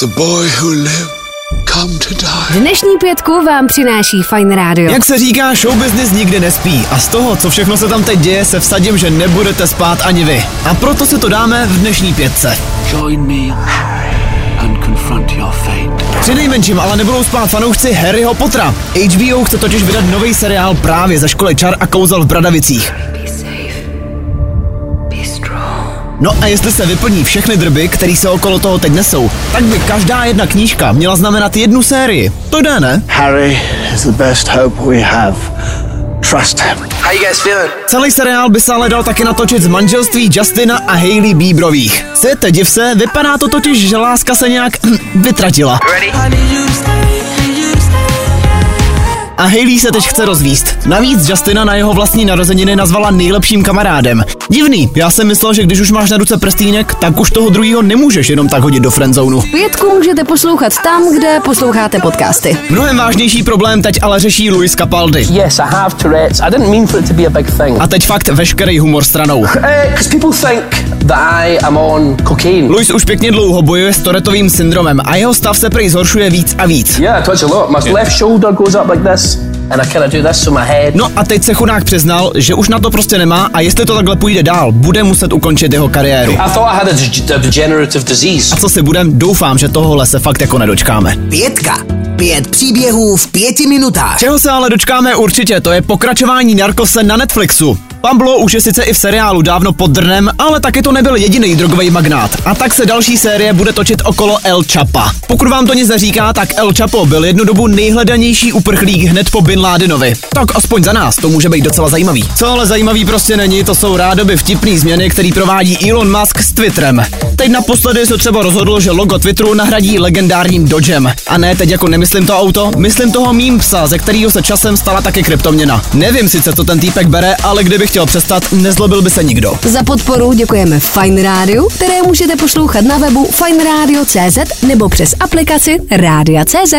The boy who lived come to die. Dnešní pětku vám přináší Fine Radio. Jak se říká, show business nikdy nespí a z toho, co všechno se tam teď děje, se vsadím, že nebudete spát ani vy. A proto si to dáme v dnešní pětce. Join me and confront your fate. Při nejmenším ale nebudou spát fanoušci Harryho Pottera. HBO chce totiž vydat nový seriál právě ze školy čar a kouzel v Bradavicích. No a jestli se vyplní všechny drby, které se okolo toho teď nesou, tak by každá jedna knížka měla znamenat jednu sérii. To jde, ne? Harry is the best hope we have. Trust him. How you guys feeling? Celý seriál by se ale dal taky natočit z manželství Justina a Hailey Bíbrových. Světe div se, vypadá to totiž, že láska se nějak vytratila. Ready? A Hailey se teď chce rozvíst. Navíc Justina na jeho vlastní narozeniny nazvala nejlepším kamarádem. Divný, já jsem myslel, že když už máš na ruce prstínek, tak už toho druhýho nemůžeš jenom tak hodit do friendzonu. Pětku můžete poslouchat tam, kde posloucháte podcasty. Mnohem vážnější problém teď ale řeší Luis Capaldi. Yes, I have Tourette's. I didn't mean for it to be a big thing. A teď fakt veškerý humor stranou. Because people think that I am on cocaine. Luis už pěkně dlouho bojuje s Toretovým syndromem a jeho stav se prý zhoršuje víc a víc. Yeah, I twitch a lot. My left shoulder goes up like this, and I of do this, so my head. No a teď se chudák přiznal, že už na to prostě nemá a jestli to takhle půjde dál, bude muset ukončit jeho kariéru. I thought I had a, deg- a degenerative disease. A co si budem, doufám, že tohohle se fakt jako nedočkáme. Pětka. Pět příběhů v pěti minutách. Čeho se ale dočkáme určitě, to je pokračování Narkose na Netflixu. Pablo už je sice i v seriálu dávno pod drnem, ale taky to nebyl jediný drogový magnát. A tak se další série bude točit okolo El Chapa. Pokud vám to nic neříká, tak El Chapo byl jednu dobu nejhledanější uprchlík hned po Bin Ládenovi. Tak aspoň za nás, to může být docela zajímavý. Co ale zajímavý prostě není, to jsou rádoby vtipný změny, který provádí Elon Musk s Twitterem. Teď naposledy se třeba rozhodl, že logo Twitteru nahradí legendárním Dodgem. A ne teď jako nemyslím to auto, myslím toho mím psa, ze kterého se časem stala taky kryptoměna. Nevím sice, co ten týpek bere, ale kdyby chtěl přestat, nezlobil by se nikdo. Za podporu děkujeme Fine Radio, které můžete poslouchat na webu fineradio.cz nebo přes aplikaci Rádia.cz.